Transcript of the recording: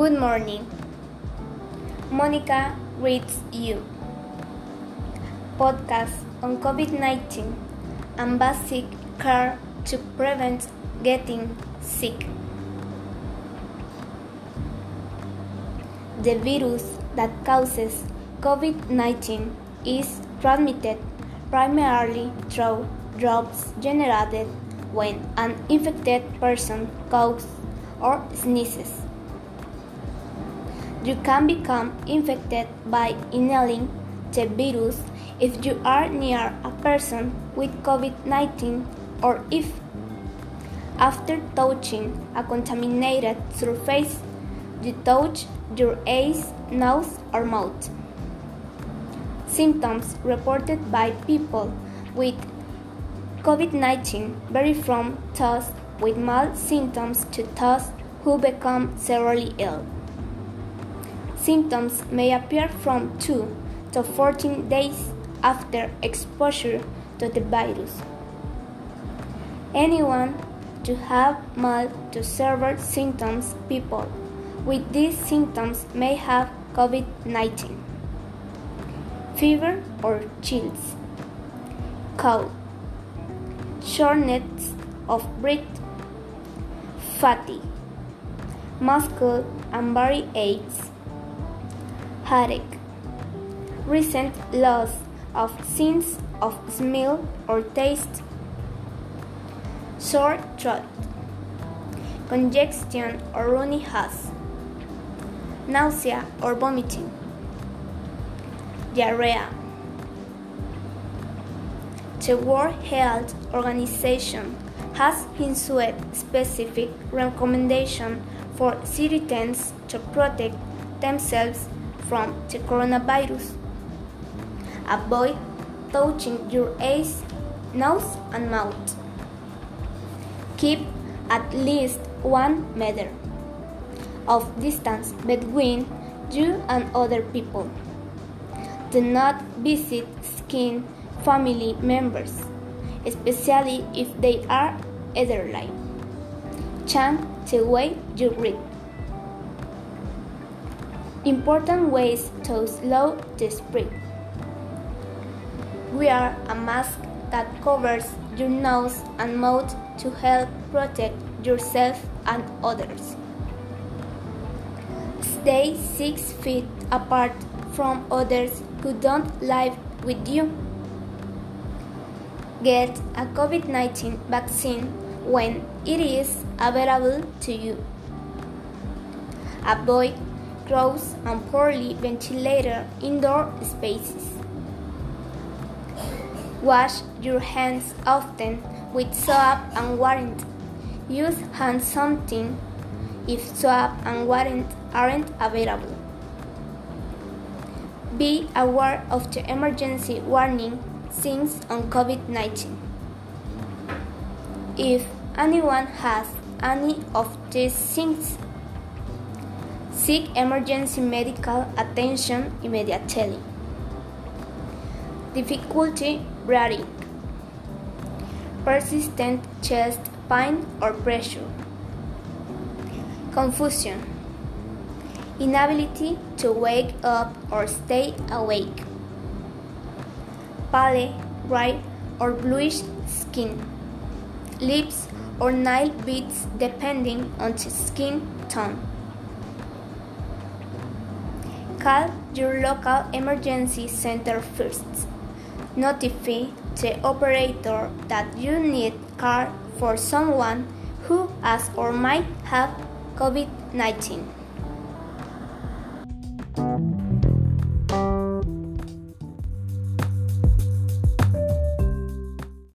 Good morning. Monica reads you. Podcast on COVID 19 and basic care to prevent getting sick. The virus that causes COVID 19 is transmitted primarily through drops generated when an infected person coughs or sneezes. You can become infected by inhaling the virus if you are near a person with COVID 19 or if, after touching a contaminated surface, you touch your eyes, nose, or mouth. Symptoms reported by people with COVID 19 vary from those with mild symptoms to those who become severely ill. Symptoms may appear from 2 to 14 days after exposure to the virus. Anyone to have mild to severe symptoms people with these symptoms may have COVID 19. Fever or chills, cough, shortness of breath, fatigue, muscle and body aches, headache, recent loss of sense of smell or taste, sore throat, congestion or runny nose, nausea or vomiting, diarrhea. The World Health Organization has issued specific recommendations for citizens to protect themselves from the coronavirus. Avoid touching your eyes, nose, and mouth. Keep at least one meter of distance between you and other people. Do not visit skin family members, especially if they are elderly. Change the way you read. Important ways to slow the spread. Wear a mask that covers your nose and mouth to help protect yourself and others. Stay six feet apart from others who don't live with you. Get a COVID 19 vaccine when it is available to you. Avoid crowds and poorly ventilated indoor spaces. Wash your hands often with soap and water. Use hand something if soap and water aren't available. Be aware of the emergency warning signs on COVID 19. If anyone has any of these things, seek emergency medical attention immediately. Difficulty breathing, persistent chest pain or pressure, confusion, inability to wake up or stay awake, pale, white or bluish skin, lips or nail bits depending on the skin tone. Call your local emergency center first. Notify the operator that you need care for someone who has or might have COVID 19.